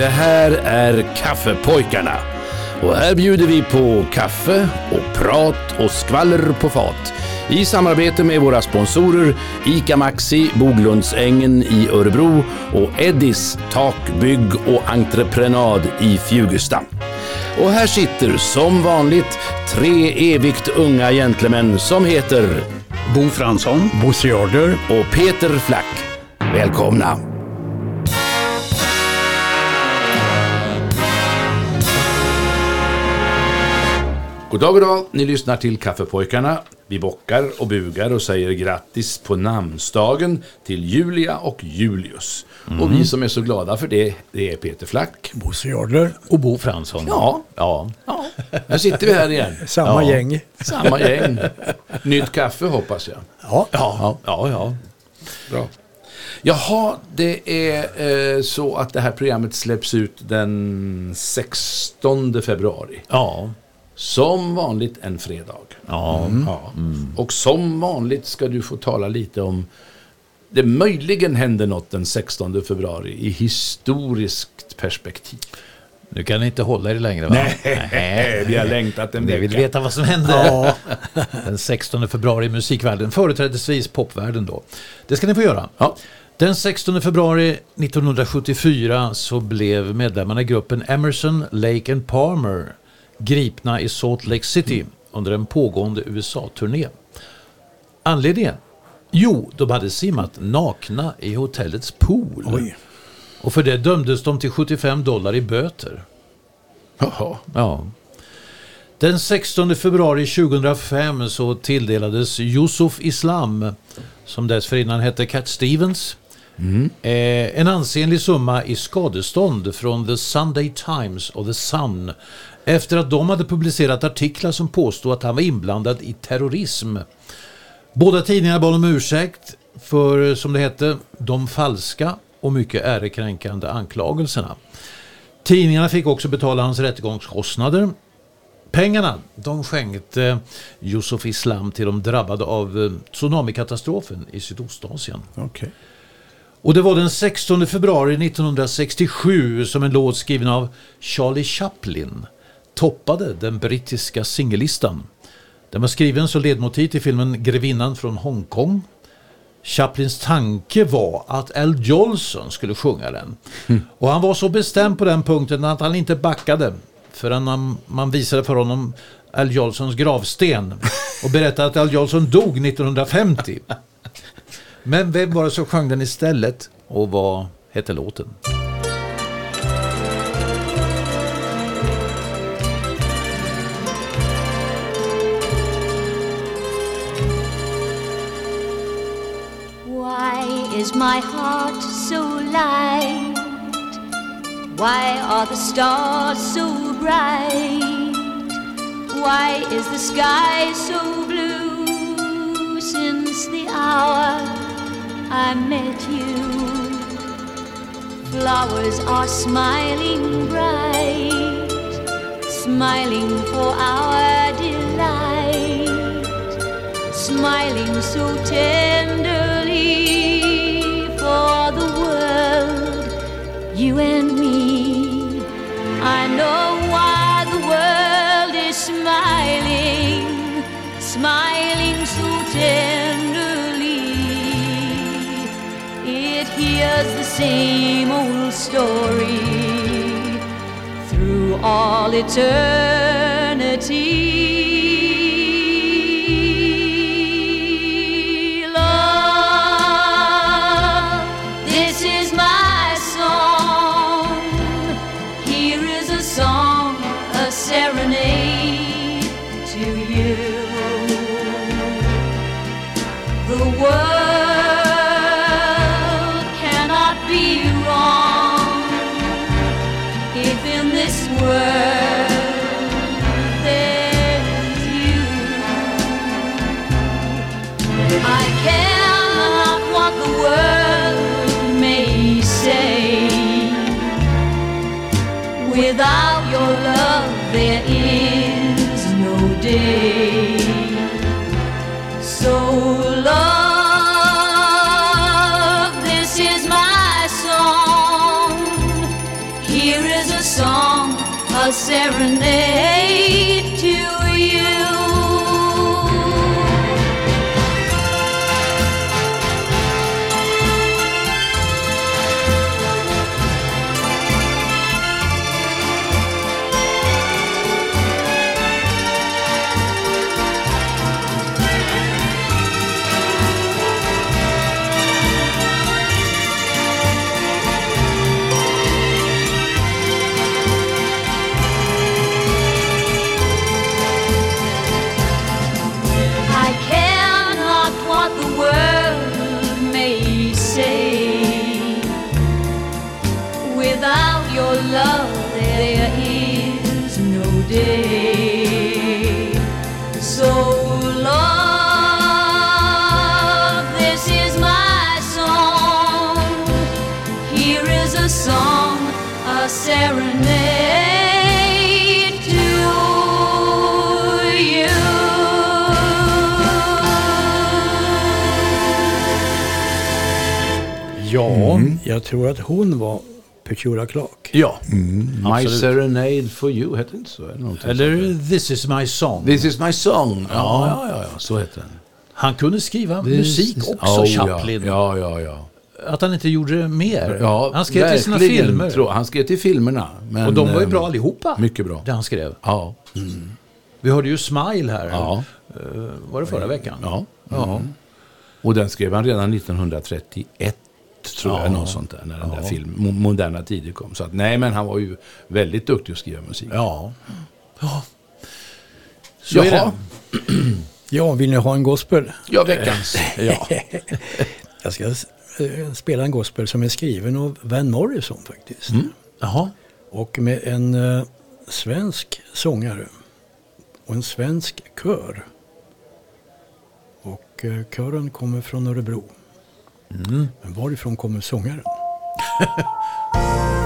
Det här är Kaffepojkarna. Och här bjuder vi på kaffe och prat och skvaller på fat. I samarbete med våra sponsorer ICA Maxi, Boglundsängen i Örebro och Eddis Takbygg och Entreprenad i Fjugesta. Och här sitter som vanligt tre evigt unga gentlemän som heter Bo Fransson. Bosse Jarder. och Peter Flack. Välkomna! God dag, god dag. Ni lyssnar till Kaffepojkarna. Vi bockar och bugar och säger grattis på namnsdagen till Julia och Julius. Och vi som är så glada för det, det är Peter Flack. Bosse Jarder. Och Bo Fransson. Ja, Ja. ja. Här sitter vi här igen. Samma Ja. gäng. Samma gäng. Nytt kaffe hoppas jag. Ja. Ja, ja, ja. Bra. Jaha, det är eh, så att det här programmet släpps ut den 16 februari. Ja. Som vanligt en fredag. Ja. Ja. Och som vanligt ska du få tala lite om det möjligen hände något den 16 februari i historiskt perspektiv. Nu kan ni inte hålla er längre va? Nej, vi har längtat en Ni vill vecka. veta vad som hände Ja. den 16 februari i musikvärlden, företrädesvis popvärlden då. Det ska ni få göra. Ja. Den 16 februari 1974 så blev medlemmarna i gruppen Emerson, Lake and Palmer gripna i Salt Lake City under en pågående USA-turné. Anledningen? Jo, de hade simmat nakna i hotellets pool. Oj. Och för det dömdes de till 75 dollar i böter. Jaha. Ja. Den 16 februari 2005 så tilldelades Yusuf Islam, som dessförinnan hette Cat Stevens, eh, en ansenlig summa i skadestånd från The Sunday Times och The Sun efter att de hade publicerat artiklar som påstod att han var inblandad i terrorism. Båda tidningarna bad om ursäkt för, som det hette, de falska och mycket ärekränkande anklagelserna. Tidningarna fick också betala hans rättegångskostnader. Pengarna de skänkte Yusuf Islam till de drabbade av eh, tsunamikatastrofen i Sydostasien. Okej. Och det var den 16 februari 1967 som en låt skriven av Charlie Chaplin toppade den brittiska singellistan. Den var skriven som ledmotiv till filmen Grevinnan från Hongkong. Chaplins tanke var att Al Jolson skulle sjunga den. Och han var så bestämd på den punkten att han inte backade förrän man visade för honom Al Jolsons gravsten och berättade att Al Jolson dog 1950. Men vem var det som sjöng den istället? Och vad hette låten? Is my heart so light? Why are the stars so bright? Why is the sky so blue since the hour I met you? Flowers are smiling bright, smiling for our delight smiling so tenderly you and me. I know why the world is smiling, smiling so tenderly. It hears the same old story through all eternity. different. Jag tror att hon var Petula Clark. Ja, My Absolut. Serenade for you, hette inte så? Eller, eller This is my song. This is my song. Ja, ja, ja, ja så heter den. Han kunde skriva This musik is- också, Oh, Chaplin. Ja, ja, ja. Att han inte gjorde mer. ja han skrev till sina filmer. tror- han skrev till filmerna. Men, och de var ju ehm, bra allihopa. Mycket bra. Det han skrev. Ja. Vi hörde ju Smile här. Ja. Eh, var det förra veckan? ja. Ja. Och den skrev han redan 1931, tror jag, Ja. något sånt där, när den där Ja. film, Mo- Moderna Tider kom. Så att, nej, men han var ju väldigt duktig att skriva musik. Ja. ja. Så är Jaha. det. Ja, vill ni ha en gospel? Ja, veckans. Ja. Jag ska eh, spela en gospel som är skriven av Van Morrison faktiskt. Jaha. Och med en eh, svensk sångare och en svensk kör. Och eh, kören kommer från Örebro. Mm. Men varifrån kommer sångaren?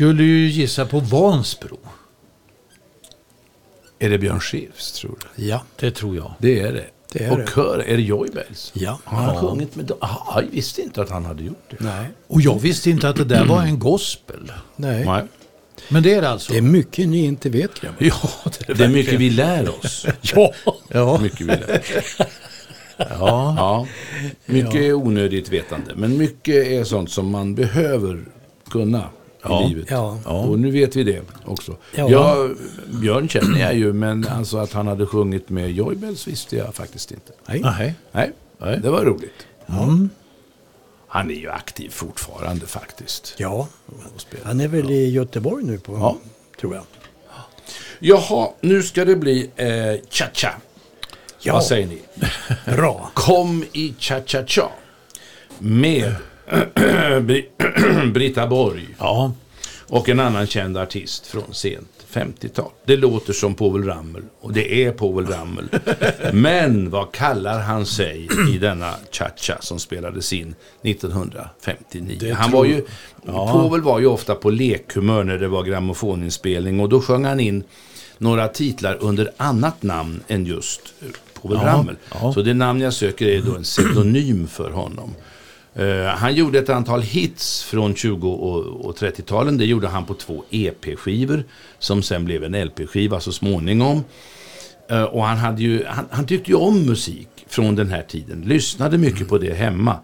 skulle ju gissa på Vansbro. Är det Björn Skifs, tror du? Ja, Det tror jag. Det är det. Det är och det. kör, är det Joy Bells? Ja. Han har sjungit med dem. Aha, jag visste inte att han hade gjort det. nej, Och jag visste inte att det där var en gospel. nej. Nej. Men det är det alltså? Det är mycket ni inte vet grabbar. Ja, det är, Det är mycket vi lär oss. Ja. ja. Mycket vi lär oss. ja. Ja, mycket är onödigt vetande. Men mycket är sånt som man behöver kunna Ja. i livet. Ja. Och nu vet vi det också. Ja. Jag, Björn känner jag ju, men alltså att han hade sjungit med Joy Bells visste jag faktiskt inte. Nej. Nej. Nej, Nej. det var roligt. Mm. Han är ju aktiv fortfarande faktiskt. Ja, han är väl i Göteborg nu på, Ja. tror jag. Jaha, nu ska det bli eh, cha-cha. Ja. Vad säger ni? Bra. Kom i cha-cha-cha. Med Britta Borg. Ja. Och en annan känd artist från sent 50-tal. Det låter som Povel Ramel och det är Povel Ramel. Men vad kallar han sig i denna cha-cha som spelades in 1959? Det han var ju, Ja. Povel var ju ofta på lekhumör när det var grammofoninspelning och då sjöng han in några titlar under annat namn än just Povel Ja, Ramel. ja. Så det namn jag söker är då en pseudonym för honom. Eh, han gjorde ett antal hits från 20 och, och 30-talen. Det gjorde han på två EP-skivor som sen blev en LP-skiva så småningom. Eh, och han, hade ju, han, han tyckte ju om musik från den här tiden. Lyssnade mycket på det hemma.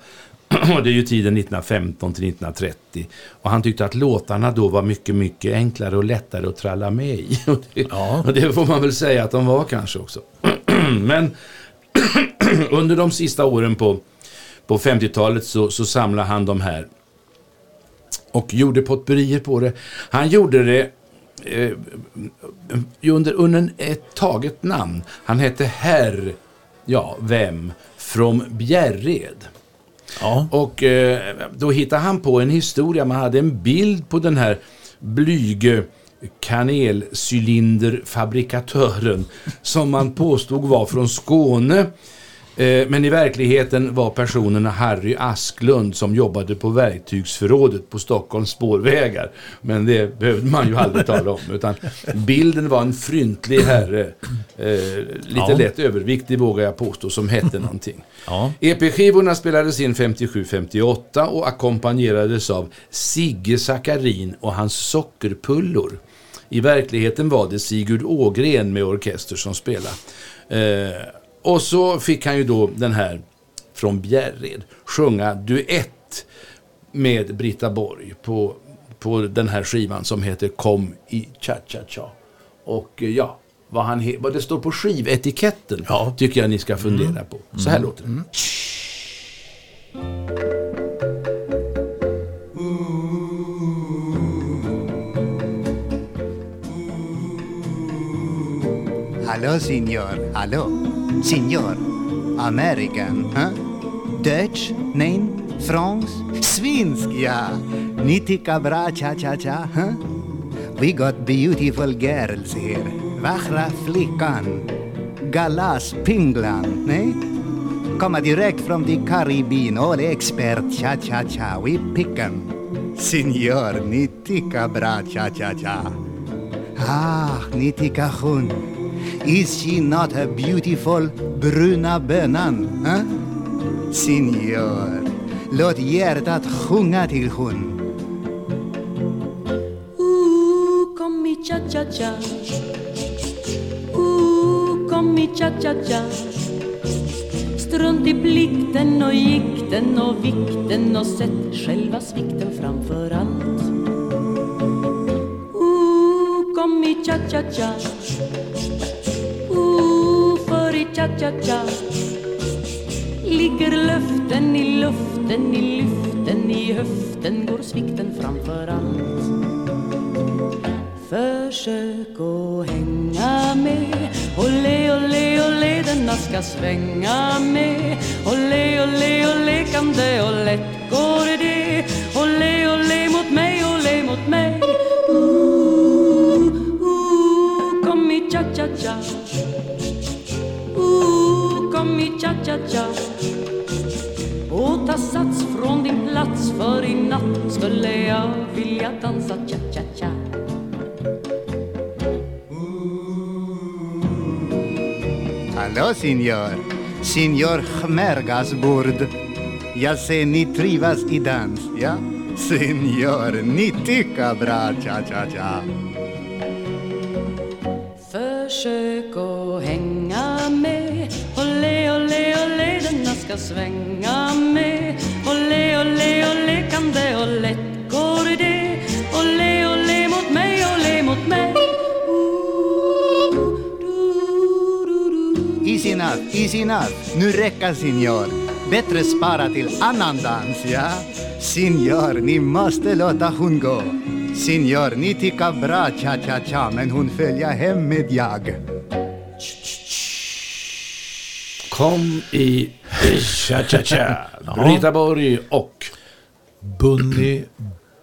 Det är ju tiden 1915 till 1930. Och han tyckte att låtarna då var mycket, mycket enklare och lättare att tralla med i. Och det, Ja. och det får man väl säga att de var kanske också. Men under de sista åren på, på 50-talet så, så samlade han de här och gjorde potpurrier på det. Han gjorde det eh, under, under ett taget namn. Han hette Herr, ja, vem, från Bjärred. Ja. Och eh, då hittade han på en historia. Man hade en bild på den här blyge kanelcylinderfabrikatören som man påstod var från Skåne. Eh, men i verkligheten var personen Harry Asklund som jobbade på verktygsförrådet på Stockholms spårvägar. Men det behövde man ju aldrig tala om. Utan bilden var en fryntlig herre, eh, lite Ja. lätt överviktig vågar jag påstå, som hette någonting. Ja. EP-skivorna spelades in 57-58 och ackompanjerades av Sigge Sakarin och hans sockerpullor. I verkligheten var det Sigurd Ågren med orkester som spelade. Eh, och så fick han ju då den här från Bjärred sjunga duett med Britta Borg på, på den här skivan som heter Kom i cha-cha-cha. Och eh, ja, vad, han he- vad det står på skivetiketten Ja. tycker jag ni ska fundera på. Så här låter det. Hallo, Signor. Hallo. Signor. American, huh? Dutch? Nein? France? Svensk, ja. Nitika bra cha-cha-cha, huh? We got beautiful girls here. Vackra flickan. Galas Pinglan, nej? Komma direkt från the Caribbean, all expert cha-cha-cha. We pickan. Signor, nitika bra cha-cha-cha. Ah, Nitika hon. Is she not a beautiful bruna bönan? Eh? Signor, låt hjärtat sjunga till hon. Ooh, kom i cha-cha-cha. Ooh, kom i cha-cha-cha. Strunt i plikten och gikten och vikten och sätt själva svikten framför allt. Ooh, kom i cha-cha-cha. Cha-cha-cha. Ligger löften i luften, i lyften, i höften går svikten framför allt. Försök att hänga med. Olé, olé, olé, denna ska svänga med. Olé, olé, olé, kan det och lätt går det. Olé, olé mot mig, olé mot mig. Ooh, ooh, Kom i cha-cha-cha. Cha-cha-cha och ta sats från din plats för i natt skulle jag vilja dansa cha-cha-cha Hallå, signor. Signor Khmergas bord. Jag ser ni trivas i dans, ja? Signor, ni tycker bra cha-cha-cha. Försök att hänga ska svänga med Olé, olé, olé, kan det och lätt går det Olé, olé mot mig, olé mot mig Easy enough, easy enough. Nu räcker signor. Bättre spara till annan dans, ja? Signor, ni måste låta hon gå. Signor, ni tycker bra cha-cha-cha, men hon följer hem med jag. Kom i cha-cha-cha. Brita Borg och Bunny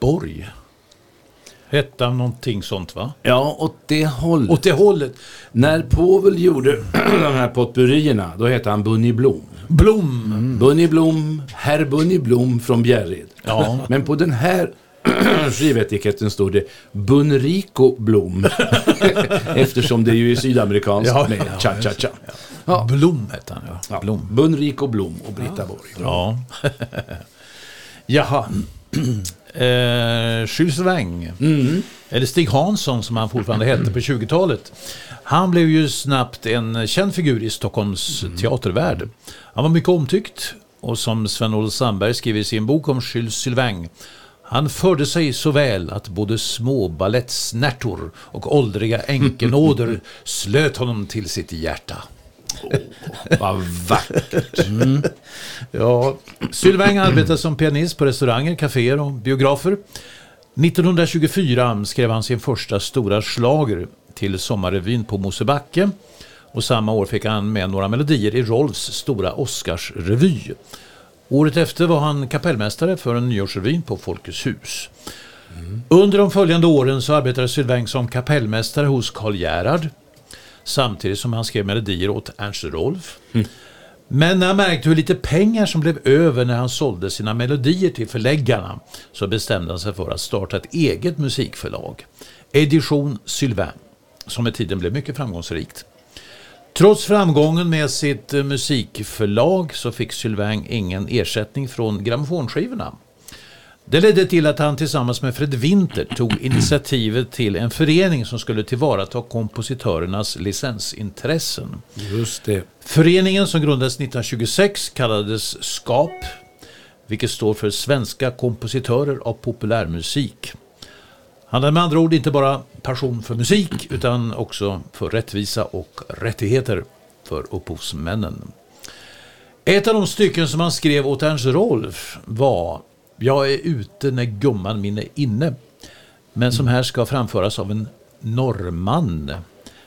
Borg. Hette han någonting sånt va? Ja, åt det hållet. Åt det hållet. När Povel gjorde de här potpurrierna, då hette han Bunny Blom. Blom. Bunny Blom, herr Bunny Blom från Bjärred. Ja. Men på den här skivetiketten står det Bunrico Blom. Eftersom det ju är sydamerikanskt Ja, med cha-cha-cha. Ja. Blom hette han ja. Ja. Blom. Bunrico Blom och Britta Borg. Ja. Jaha. Eh, Jules Vang. Eller Stig Hansson som han fortfarande hette på 20-talet. Han blev ju snabbt en känd figur i Stockholms teatervärld. Han var mycket omtyckt och som Sven-Olof Sandberg skriver i sin bok om Jules Sylvain han förde sig så väl att både små balettsnärtor och åldriga änkenåder slöt honom till sitt hjärta. Vad vackert. Ja, Sylvain arbetade som pianist på restauranger, kaféer och biografer. 1924 skrev han sin första stora slager till sommarrevyn på Mosebacke. Och samma år fick han med några melodier i Rolfs stora Oscarsrevy. Året efter var han kapellmästare för en nyårsrevyn på Folkets hus. Under de följande åren så arbetade Sylvain som kapellmästare hos Karl Gerhard. Samtidigt som han skrev melodier åt Ernst Rolf. Men när han märkte hur lite pengar som blev över när han sålde sina melodier till förläggarna så bestämde han sig för att starta ett eget musikförlag. Edition Sylvain, som med tiden blev mycket framgångsrikt. Trots framgången med sitt musikförlag så fick Sylvain ingen ersättning från grammofonskivorna. Det ledde till att han tillsammans med Fred Winter tog initiativet till en förening som skulle tillvarata kompositörernas licensintressen. Just det. Föreningen som grundades 1926 kallades SKAP, vilket står för Svenska kompositörer av populärmusik. Han hade med andra ord inte bara passion för musik utan också för rättvisa och rättigheter för upphovsmännen. Ett av de stycken som han skrev åt Ernst Rolf var Jag är ute när gumman min är inne. Men som här ska framföras av en norrman.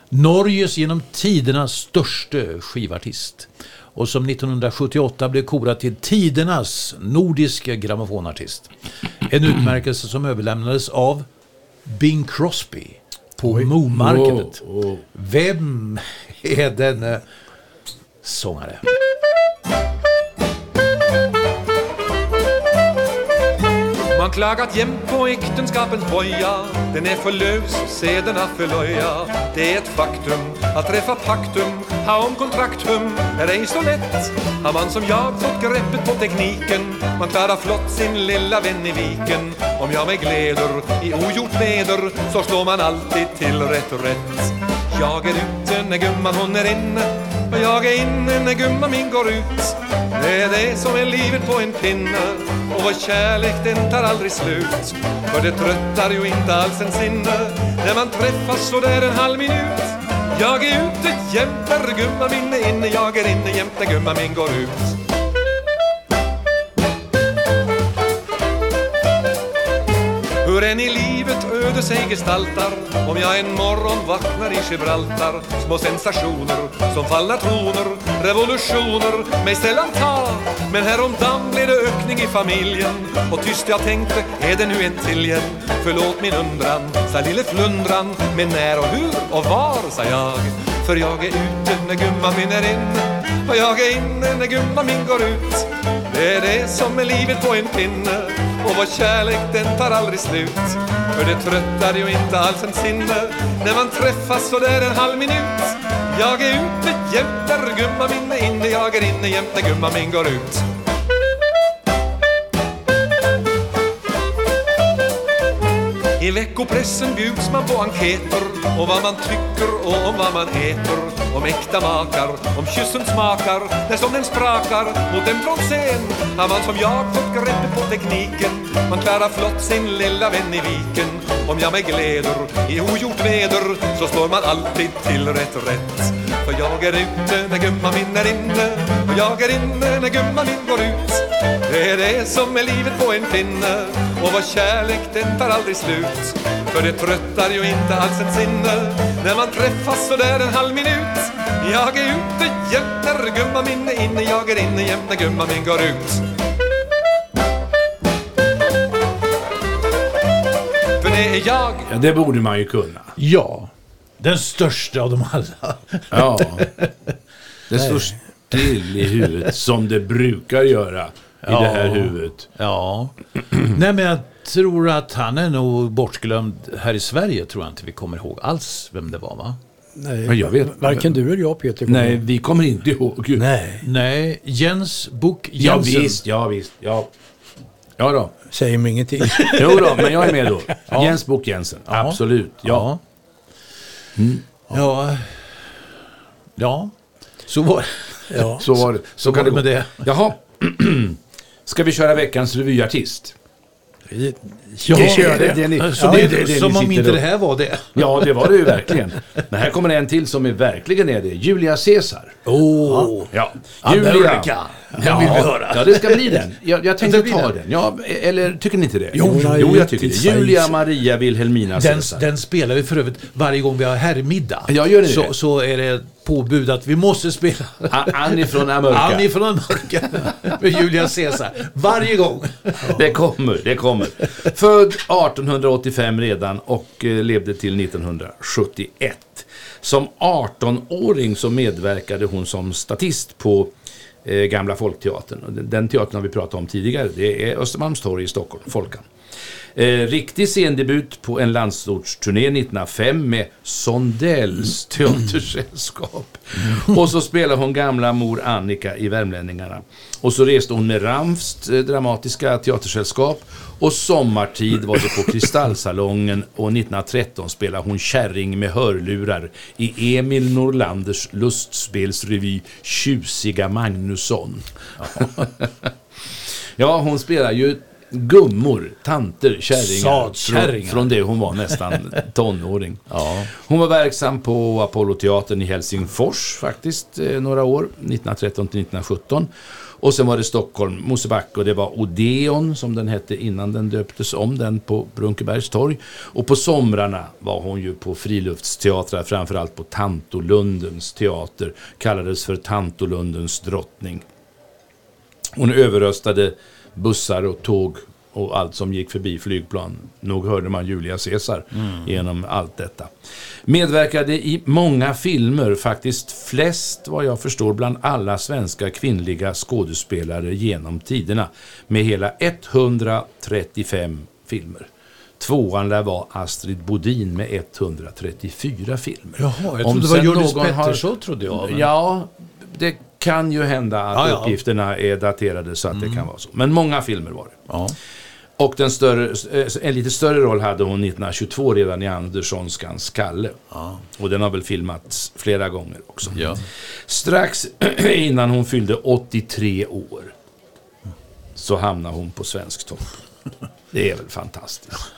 Norges genom tidernas största skivartist. Och som 1978 blev korad till tidernas nordiska grammofonartist. En utmärkelse som överlämnades av Bing Crosby på Momarkedet. Vem är denne sångare? Klagat jämt på äktenskapens boja. Den är för lös, sederna för loja Det är ett faktum att träffa paktum Ha om kontraktum. Är ej så lätt Har man som jag fått greppet på tekniken. Man klarar flott sin lilla vän i viken. Om jag mig gläder i ogjort väder Så slår man alltid till rätt rätt. Jag är ute när gumman hon är inne. Och jag är inne när gumman min går ut. Det är det som är livet på en pinne. Och vår kärlek den tar aldrig slut. För det tröttar ju inte alls en sinne. När man träffas så där en halv minut. Jag är ute jämt när gumman min är inne. Jag är inne jämt när gumman min går ut. Hur än i livet öde sig gestaltar Om jag en morgon vaknar i Gibraltar Små sensationer som fallna troner Revolutioner mig sällan tar Men häromdagen blev det ökning i familjen Och tyst jag tänkte, är det nu en till igen? Förlåt min undran, sa lille flundran Men när och hur och var, sa jag för jag är ute när gumman min är inne Och jag är inne när gumman min går ut. Det är det som är livet på en pinne. Och vår kärlek den tar aldrig slut. För det tröttar ju inte alls en sinne. När man träffas så där en halv minut. Jag är ute jämt när gumman min är inne Jag är inne jämt när gumman min går ut. I veckopressen bjuds man på enkäter och vad man tycker och om vad man äter. Om äkta makar, om kyssen smakar när som den sprakar. Mot en från scen Har man som jag fått grepp på tekniken. Man klarar flott sin lilla vän i viken. Om jag mig gläder i ogjort väder så slår man alltid till rätt rätt. För jag är ute när gumman min är inne och jag är inne när gumman min går ut. Det är det som är livet på en pinne och vår kärlek den tar aldrig slut. För det tröttar ju inte alls ett sinne När man träffas så där en halv minut. Jag är ute jämt när gumman min är inne Jag är inne jämt när gumman min går ut. För det är jag. Ja, det borde man ju kunna. Ja, den största av dem alla. Ja. Det står still i huvudet som det brukar göra i det här huvudet. Ja. Nej, men jag tror att han är nog bortglömd här i Sverige. Tror jag inte vi kommer ihåg alls vem det var, va? Nej, Men jag vet- varken du eller jag Peter. kommer Nej, ihåg. vi kommer inte ihåg. Nej, Nej, Jens Book Ja Jensen. visst, ja visst. Ja, ja då. säger mig ingenting. Jo då, men jag är med då. Jens Book Jensen. Absolut. Ja. Ja. Ja. Ja. Så var Ja. Så var det. Så, kan det gå. med det. Jaha. Ska vi köra veckans revyartist? Ja, Det kör det. det, ni, Som, det, det, det som om inte det här var det. Ja, det var det ju verkligen. Men här kommer en till som är verkligen är det. Julia Caesar. Åh! Ja. Amerika. Den vill vi höra. Ja, det ska bli den. Jag, jag tänkte ta den. den. Ja, eller tycker ni inte det? Jo, jo, nej, jag tycker det. Julia Maria Wilhelmina Den, Caesar. den spelar vi för övrigt varje gång vi har herrmiddag. Ja, gör ni så, det? så är det påbud att vi måste spela Annie från Amurka. Annie från Amurka med Julia Caesar. Varje gång. Det kommer, det kommer. Född 1885 redan och eh, levde till 1971. Som 18-åring så medverkade hon som statist på eh, Gamla Folkteatern. Den, den teatern har vi pratat om tidigare. Det är Östermalmstorg i Stockholm, Folkan. Eh, riktig scendebut på en landsortsturné 1905 med Sondells teatersällskap. Och så spelade hon gamla mor Annika i Värmlänningarna. Och så reste hon med Ramfs eh, dramatiska teatersällskap. Och sommartid var det på Kristallsalongen och 1913 spelade hon kärring med hörlurar i Emil Norlanders lustspelsrevy Tjusiga Magnusson. Ja, hon spelar ju gummor, tanter, kärringar. Från, det hon var nästan tonåring. Ja. Hon var verksam på Apolloteatern i Helsingfors faktiskt eh, några år, 1913 till 1917. Och sen var det Stockholm, Mosebacke och det var Odeon som den hette innan den döptes om, den på Brunkebergs torg. Och på somrarna var hon ju på friluftsteatrar, framförallt på Tantolundens teater, kallades för Tantolundens drottning. Hon överröstade bussar och tåg och allt som gick förbi flygplan. Nog hörde man Julia Caesar genom allt detta. Medverkade i många filmer, faktiskt flest vad jag förstår bland alla svenska kvinnliga skådespelare genom tiderna. Med hela 135 filmer. Tvåan lär vara Astrid Bodin med 134 filmer. Jaha, jag Om trodde det var Hjördis någon har- Pettersson, trodde jag. men- Ja, det kan ju hända att Ja, ja. uppgifterna är daterade så att det kan vara så. Men många filmer var det. Ja. Och den större, eh, en lite större roll hade hon 1922 redan i Anderssonskans Kalle. Och den har väl filmats flera gånger också. Ja. Strax innan hon fyllde 83 år så hamnade hon på svensk topp. Det är väl fantastiskt.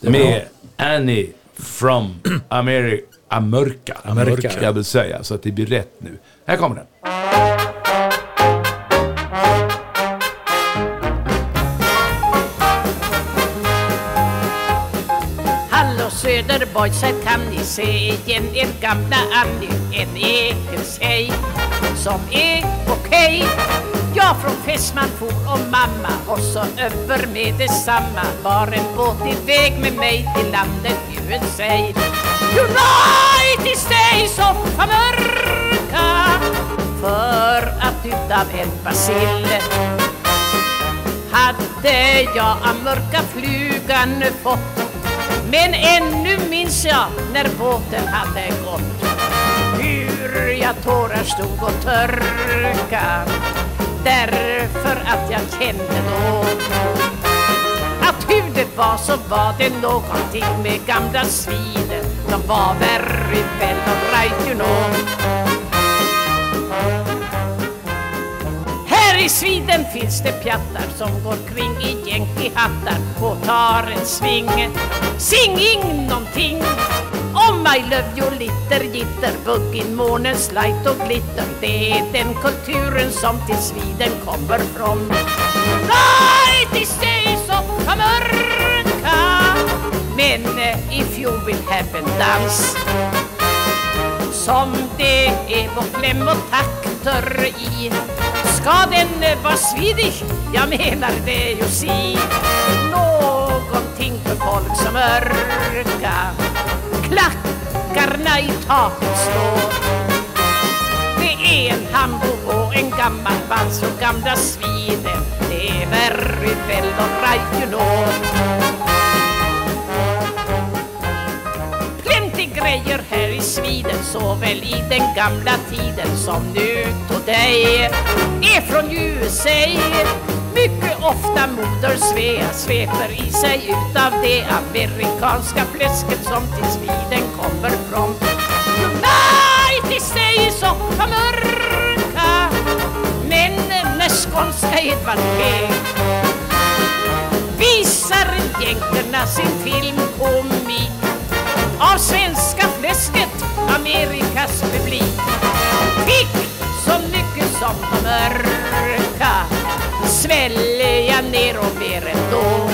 Med Annie from America. Amörka. ska jag vill säga, så att det blir rätt nu. Här kommer den. Hallå Söderborgs, här kan ni se igen er gamla Anny, en Ekelshej som är okej. Jag från fästman for och mamma och så över med detsamma var en båt iväg med mig till landet USA. United States of America för att utav en bacill hade jag av mörka flugan fått Men ännu minns jag när båten hade gått. Hur jag tårar stod och törka Därför att jag kände då Att hur det var så var det någonting med gamla sviden De var very well alright you know. Här i Sweden finns det pjattar som går kring i jänkihattar och tar en sving. Sing nånting! någonting om I love you litter gitter, buggin, månens light och glitter. Det är den kulturen som till Sweden kommer från. Light is days of America. Men eh, if you will have a dance som det är vår kläm och takter i Ska den vara svidig? Jag menar det ju si. Någonting för folk som örka. Klackarna i taket slår Det är en hambo och en gammal vals och gamla Sweden Det är very well know grejer här i Sweden Såväl i den gamla tiden som nu. Today Är från USA Mycket ofta moder Svea sveper i sig utav det amerikanska fläsket som till Sweden kommer från. United States of America Men när skånska Edvard P visar jänkarna sin filmkomik av svenska fläsket Amerikas publik fick så mycket som de mörka svälja ner och mer ändå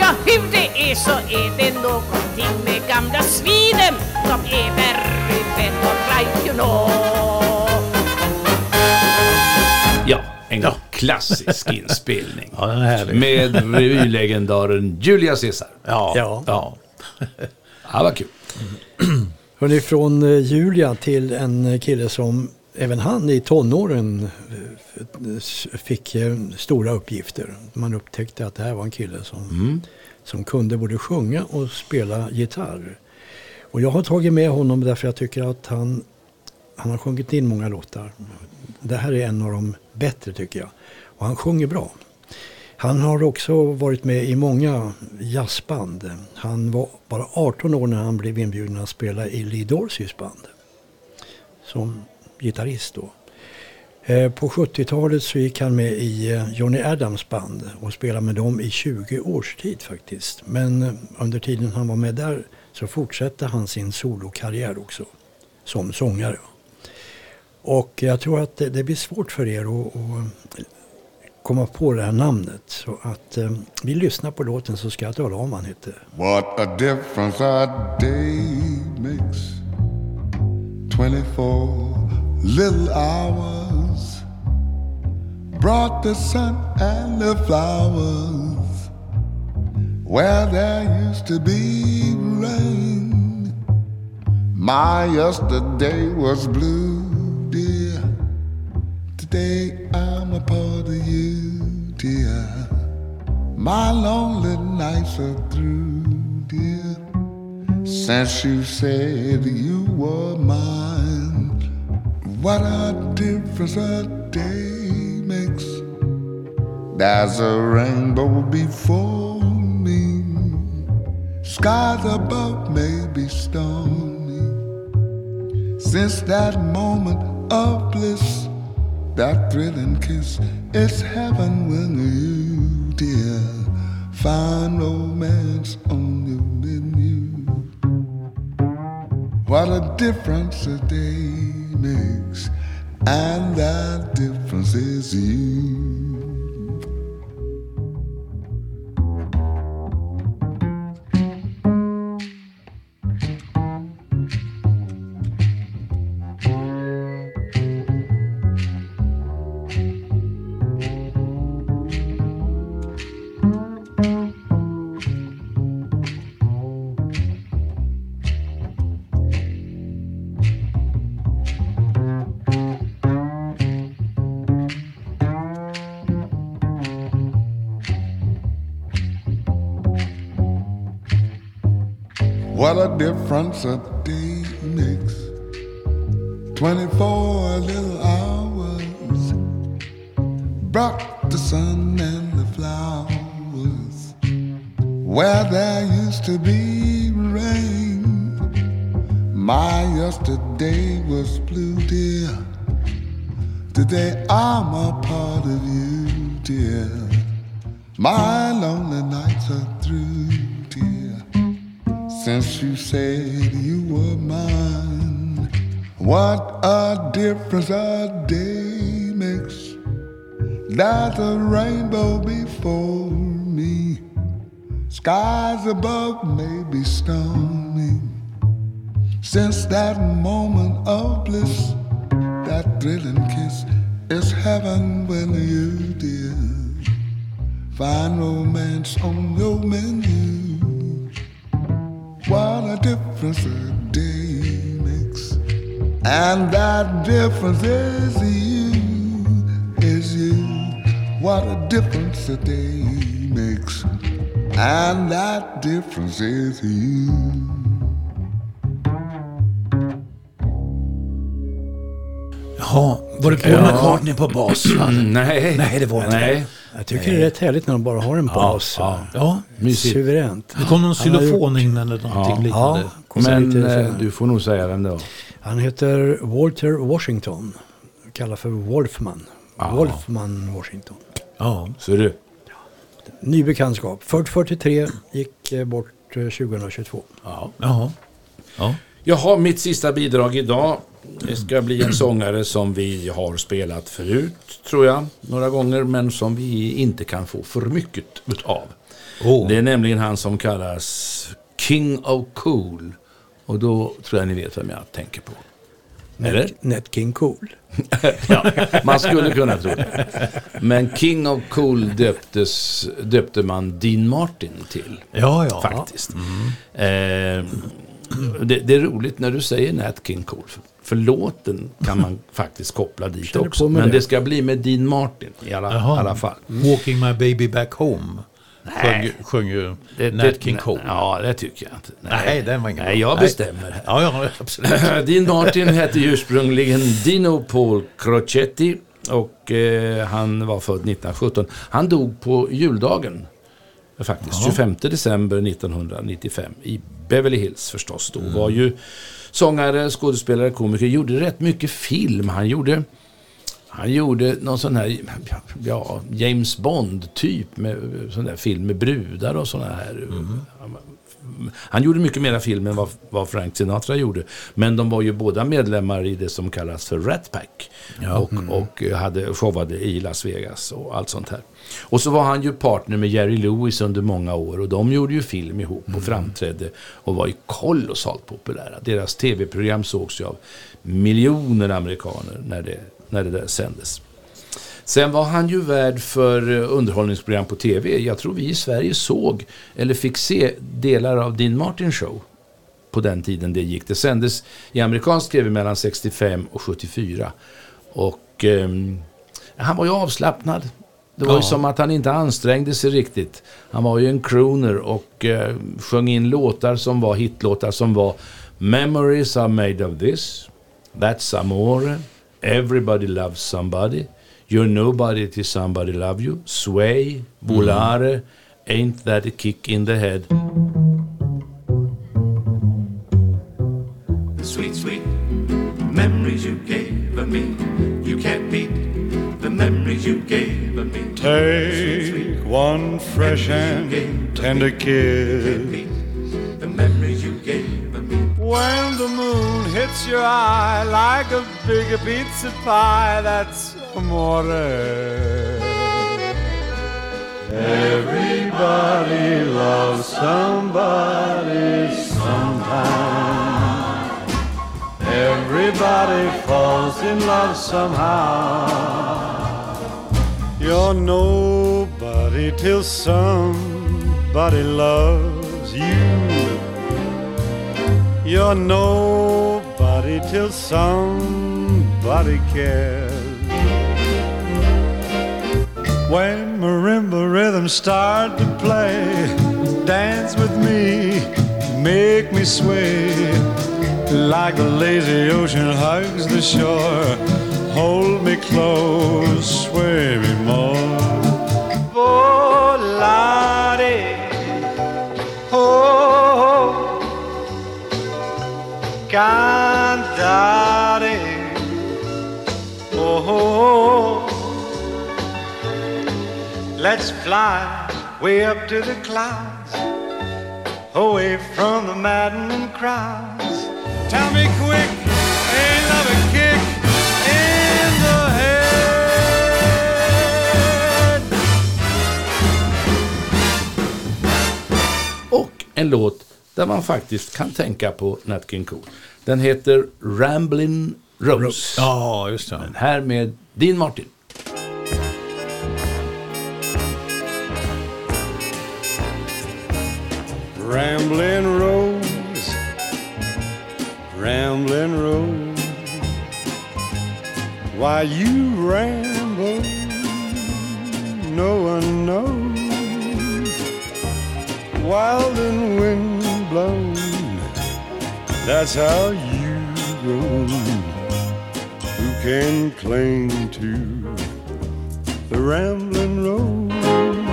Ja, hur det är så är det någonting med gamla Sweden som är very well alright you know Ja, en klassisk inspelning. Ja, den är härlig. Med revylegendaren Julia Caesar. Ja. Ja. Ja. Ja, vad kul. Hörrni, från eh, Julia till en kille som även han i tonåren eh, fick eh, stora uppgifter. Man upptäckte att det här var en kille som, som kunde både sjunga och spela gitarr. Och jag har tagit med honom därför jag tycker att han, han har sjungit in många låtar. Det här är en av de bättre tycker jag. Och han sjunger bra. Han har också varit med i många jazzband. Han var bara 18 år när han blev inbjuden att spela i Lee Dorseys band. Som gitarrist då. Eh, på 70-talet så gick han med i eh, Johnny Adams band och spelade med dem i 20 års tid faktiskt. Men eh, under tiden han var med där så fortsatte han sin solokarriär också som sångare. Och jag tror att det, det blir svårt för er att, att komma på det här namnet. Så att eh, vi lyssnar på låten så ska jag tala om vad han heter. What a difference a day makes. 24 little hours brought the sun and the flowers where there used to be rain. My yesterday was blue, dear. Today I'm a part of you, dear. My lonely nights are through, dear. Since you said you were mine, what a difference a day makes. There's a rainbow before me, skies above may be stormy. Since that moment of bliss, that thrilling kiss, it's heaven when you, dear, find romance on your menu. What a difference a day makes, and that difference is you. Difference Since that moment of bliss, that thrilling kiss is heaven when you, dear, find romance on your menu. What a difference a day makes. And that difference is you, is you. What a difference a day makes. And that difference is you. Jaha, var det Paul Ja. McCartney på bas? Nej. Nej, det var inte Nej. Jag tycker det är rätt härligt när de bara har en bas. Ja, Ja. Suveränt. det kom någon xylofon in eller någonting liknande. Ja, kom så Men eh, du får nog säga vem det var. Han heter Walter Washington. Kallar för Wolfman. Ja. Wolfman Washington. Ja. Så du. Ny bekantskap. Född 43, gick eh, bort eh, 2022. Ja. Jaha. Ja. Jaha, mitt sista bidrag idag. Det ska bli en sångare som vi har spelat förut, tror jag, några gånger, men som vi inte kan få för mycket utav. Oh. Det är nämligen han som kallas King of Cool. Och då tror jag ni vet vem jag tänker på. Eller? Nat King Cool. ja, man skulle kunna tro det. Men King of Cool döptes, döpte man Dean Martin till. Ja, ja. Faktiskt. Eh, det, det är roligt när du säger Nat King Cole. För, låten kan man faktiskt koppla dit också. Men det. det ska bli med Dean Martin i alla, Jaha. alla fall. Walking my baby back home. Nej. sjöng ju Det, Nat King Cole. Ja, det tycker jag inte. Nej, den var ingen Nej, jag Nej. bestämmer här. Ja, ja, absolut. Dean Martin hette ursprungligen Dino Paul Crocetti och eh, han var född 1917. Han dog på juldagen, faktiskt, 25 december 1995 i Beverly Hills förstås. Då var ju sångare, skådespelare, komiker, gjorde rätt mycket film. Han gjorde han gjorde någon sån här ja, James Bond-typ med sån där film med brudar och såna här. Han gjorde mycket mera film än vad, vad Frank Sinatra gjorde. Men de var ju båda medlemmar i det som kallas för Rat Pack. Och, och hade showade i Las Vegas och allt sånt här. Och så var han ju partner med Jerry Lewis under många år. Och de gjorde ju film ihop och framträdde och var ju kolossalt populära. Deras tv-program sågs ju av miljoner amerikaner när det, när det där sändes. Sen var han ju värd för eh, underhållningsprogram på tv. Jag tror vi i Sverige såg, eller fick se, delar av Dean Martin show. På den tiden det gick. Det sändes i amerikansk tv mellan 65 och 74. Och ehm, han var ju avslappnad. Det var ju Ja. som att han inte ansträngde sig riktigt. Han var ju en crooner och eh, sjöng in låtar som var hitlåtar som var Memories are made of this, That's amore, Everybody loves somebody, You're nobody till somebody love you, Sway, Volare, mm-hmm. Ain't that a kick in the head. Sweet, sweet memories you gave of me. You can't beat the memories you gave of me. Take one fresh and tender kiss. The memories you gave of me. When the moon hits your eye like a big pizza pie, that's amore. Everybody loves somebody sometime. Everybody falls in love somehow. You're nobody till somebody loves you. You're nobody till somebody cares. When marimba rhythms start to play, dance with me, make me sway. Like the lazy ocean hugs the shore, hold me close, sway me more. Oh, Volare, oh, cantare, oh. Let's fly way up to the clouds, away from the maddening crowds. Tell me quick, ain't love a kick in the head? Och en låt där man faktiskt kan tänka på Nat King Cole. Den heter Ramblin' Rose. Ja, just det. Den här med Dean Martin. Rambling Rose, Rambling Rose. Why you ramble, no one knows. Wild and wind blown, that's how you go. Who can cling to the rambling road?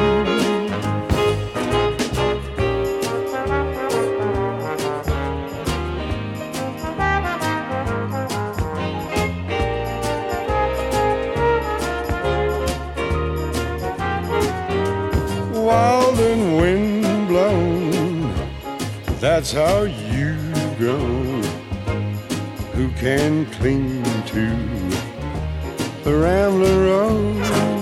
That's how you go. Who can cling to the rambling road?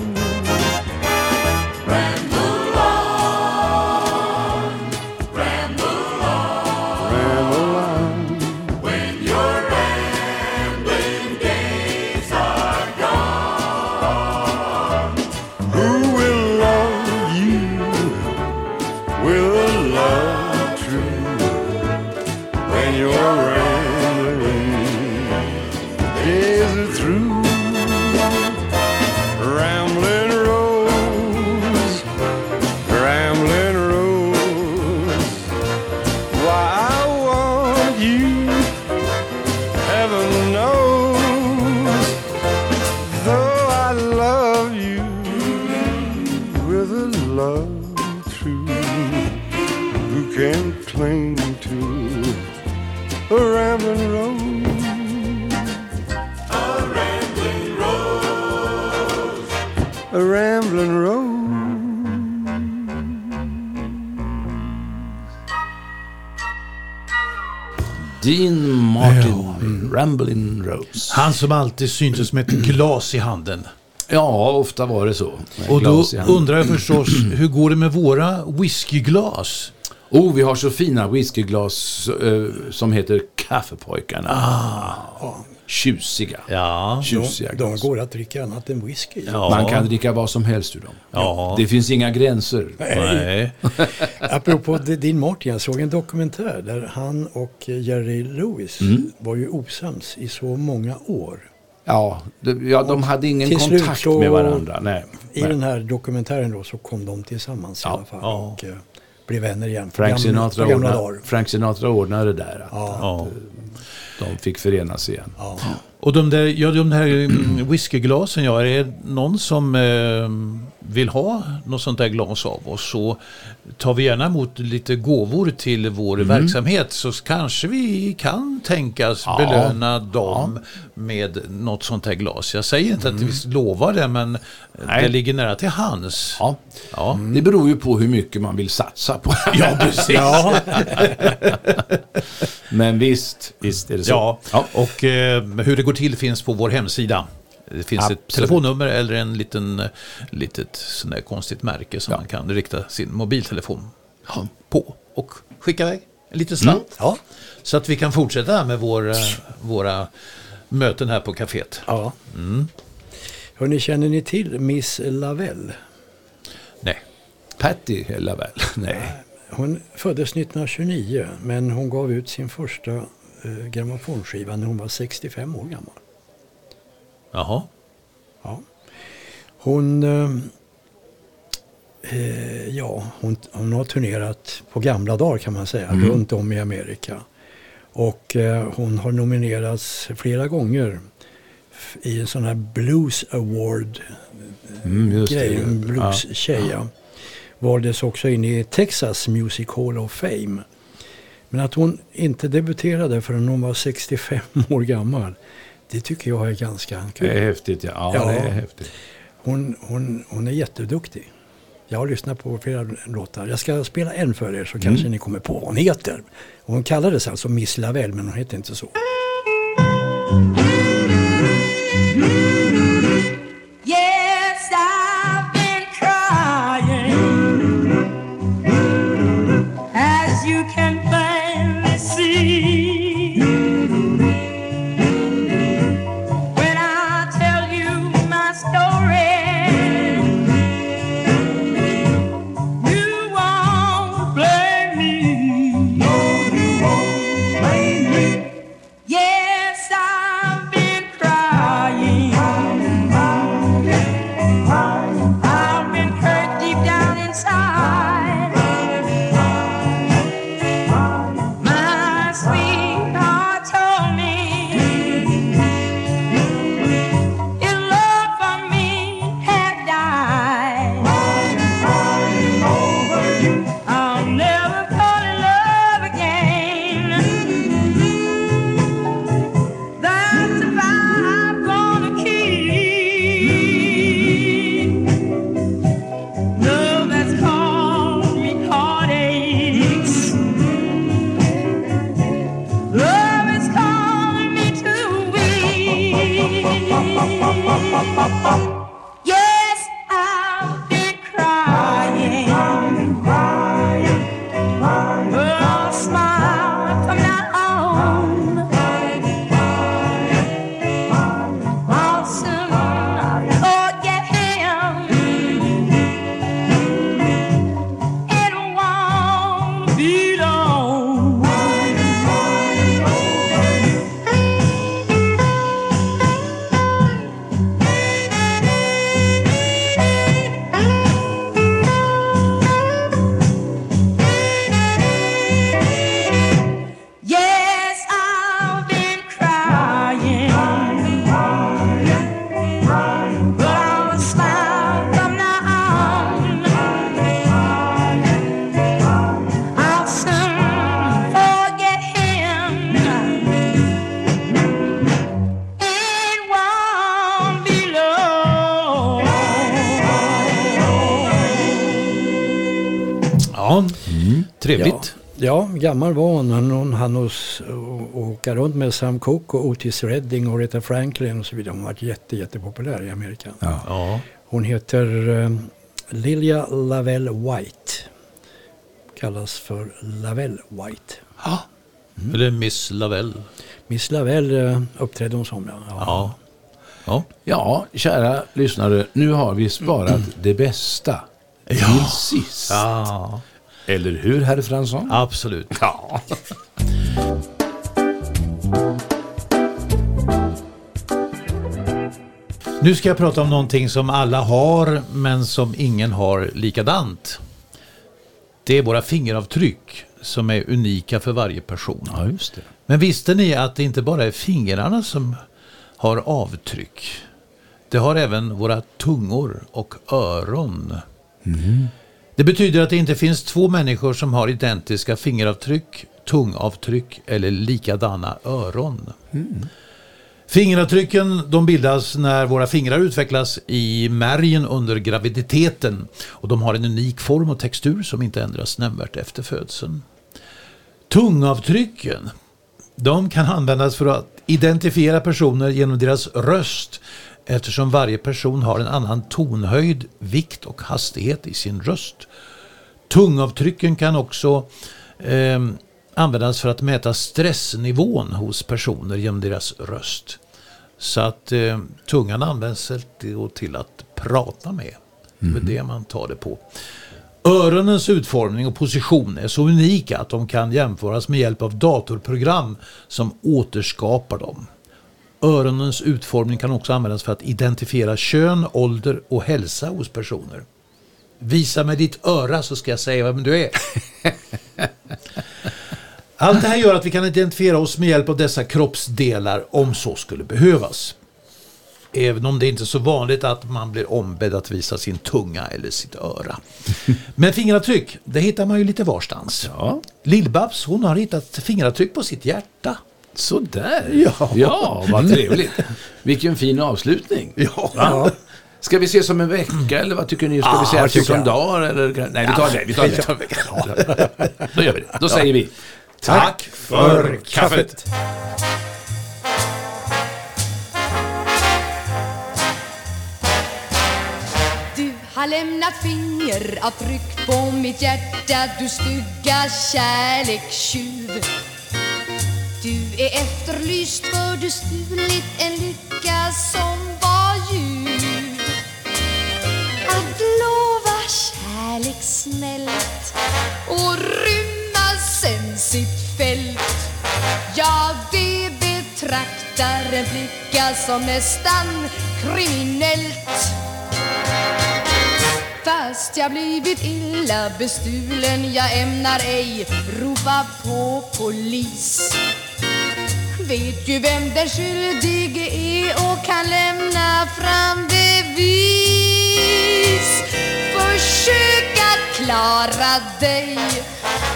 Han som alltid syntes med ett glas i handen. Ja, ofta var det så. Och då undrar jag förstås, hur går det med våra whiskyglas? Oh, vi har så fina whiskyglas eh, som heter Kaffepojkarna. Ah. Tjusiga. Ja. Tjusiga De, de går att dricka annat än whisky. Ja. Man kan dricka vad som helst ur dem. Ja. Det finns inga gränser. Nej. Apropå D- Dean Martin, jag såg en dokumentär där han och Jerry Lewis Mm. var ju osams i så många år. Ja, de, ja, de hade ingen kontakt så- med varandra. Nej. I Nej. den här dokumentären då så kom de tillsammans i alla fall ja. och eh, blev vänner igen. Frank gamla- Sinatra, gamla ordnade. Frank Sinatra ordnade det där. Att, Ja. Ja. De fick förenas igen. Ja. Och de där, ja, de här mm, whiskyglasen, ja, är det någon som eh, vill ha något sånt där glas av oss så tar vi gärna emot lite gåvor till vår verksamhet så kanske vi kan tänkas Ja. belöna dem med något sånt här glas. Jag säger inte att vi lovar det men Nej. det ligger nära till hands. Ja. Ja. Det beror ju på hur mycket man vill satsa på. Ja, precis. Men visst, visst är det så. Ja, och eh, hur det går till finns på vår hemsida. Det finns Absolut. ett telefonnummer eller en liten, litet sån där konstigt märke som man kan rikta sin mobiltelefon på och skicka iväg en liten slant. Ja. Så att vi kan fortsätta med vår, eh, våra möten här på kaféet. Ja. Mm. Hörrni, känner ni till Miss Lavelle? Nej. Patty väl? Nej. Hon föddes 1929 men hon gav ut sin första eh, grammofonskiva när hon var 65 år gammal. Jaha. Ja. Hon, eh, eh, ja, hon, hon har turnerat på gamla dagar kan man säga Mm. runt om i Amerika. Och eh, hon har nominerats flera gånger i en sån här Blues Award Mm, det. grej, en blues-tjej. Ja. Valdes också in i Texas Music Hall of Fame. Men att hon inte debuterade förrän hon var 65 år gammal, det tycker jag är ganska kul. Det är häftigt, ja. Ja, Ja. det är häftigt. Hon, hon, hon är jätteduktig. Jag har lyssnat på flera låtar. Jag ska spela en för er så Mm. kanske ni kommer på vad hon heter. Hon kallades alltså Miss Lavelle men hon heter inte så. Yes, åka runt med Sam Cooke och Otis Redding och Rita Franklin och så vidare. Hon har varit jätte, jättepopulär i Amerika. Ja. Hon heter eh, Lilia Lavelle White. Kallas för Lavelle White. Eller Miss Lavelle. Miss Lavelle eh, uppträdde hon som ja. Ja. Ja. Ja, kära lyssnare, nu har vi sparat det bästa till sist. Ja. Eller hur, herr Fransson? Absolut. Ja. Nu ska jag prata om någonting som alla har men som ingen har likadant. Det är våra fingeravtryck som är unika för varje person. Ja, just det. Men visste ni att det inte bara är fingrarna som har avtryck. Det har även våra tungor och öron. Det betyder att det inte finns två människor som har identiska fingeravtryck, tungavtryck eller likadana öron. Fingeravtrycken de bildas när våra fingrar utvecklas i märgen under graviditeten och de har en unik form och textur som inte ändras nämnvärt efter födseln. Tungavtrycken de kan användas för att identifiera personer genom deras röst eftersom varje person har en annan tonhöjd, vikt och hastighet i sin röst. Tungavtrycken kan också eh, användas för att mäta stressnivån hos personer genom deras röst. Så att eh, tungan används till- att prata med. Det är det man tar det på. Öronens utformning och position är så unika att de kan jämföras med hjälp av datorprogram som återskapar dem. Öronens utformning kan också användas för att identifiera kön, ålder och hälsa hos personer. Visa mig ditt öra så ska jag säga vem du är. Allt det här gör att vi kan identifiera oss med hjälp av dessa kroppsdelar om så skulle behövas. Även om det inte är så vanligt att man blir ombedd att visa sin tunga eller sitt öra. Men fingeravtryck, det hittar man ju lite varstans. Ja. Lill-Babs, hon har hittat fingeravtryck på sitt hjärta. Sådär. Ja. ja, vad trevligt. Vilken fin avslutning. Ja. Va? Ska vi ses om en vecka eller vad tycker ni? Ska Ja, vi 14 jag. dagar? Eller? Nej, vi tar det. Vi tar det. Då gör vi det. Då säger vi tack för kaffet. Du har lämnat fingeravtryck på mitt hjärta. Du stygga kärlekstjuv Du är efterlyst för du stulit en lycka som var ljuv Att lova kärlek snällt och rymma sen sitt fält. Ja, det betraktar en flicka som nästan kriminellt. Fast jag blivit illa bestulen Jag ämnar ej ropa på polis. Vet ju vem den skyldige är och kan lämna fram bevis. Försök jag klara dig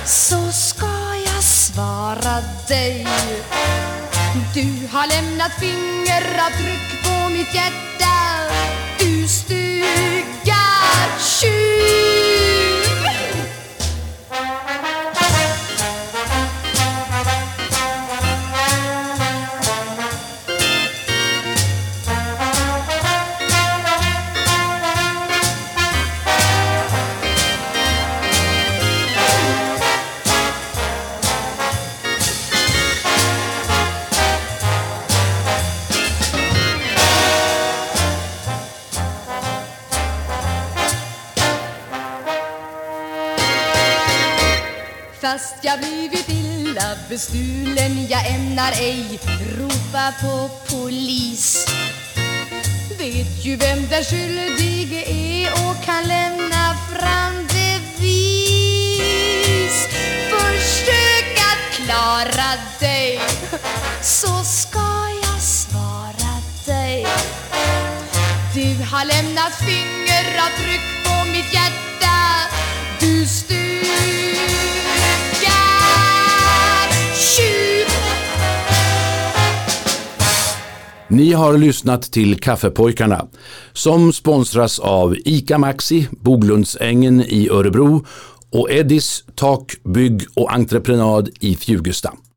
Så ska jag svara dig. Du har lämnat fingeravtryck på mitt hjärta Du stygga tjuv jag blivit illa bestulen. Jag ämnar ej ropa på polis. Vet ju vem den skyldige är och kan lämna fram bevis. Försök att klara dig Så ska jag svara dig. Du har lämnat fingeravtryck på mitt hjärta. Du styr. Ni har lyssnat till Kaffepojkarna som sponsras av ICA Maxi, Boglundsängen i Örebro och Eddis Tak, Bygg och Entreprenad i Fjugesta.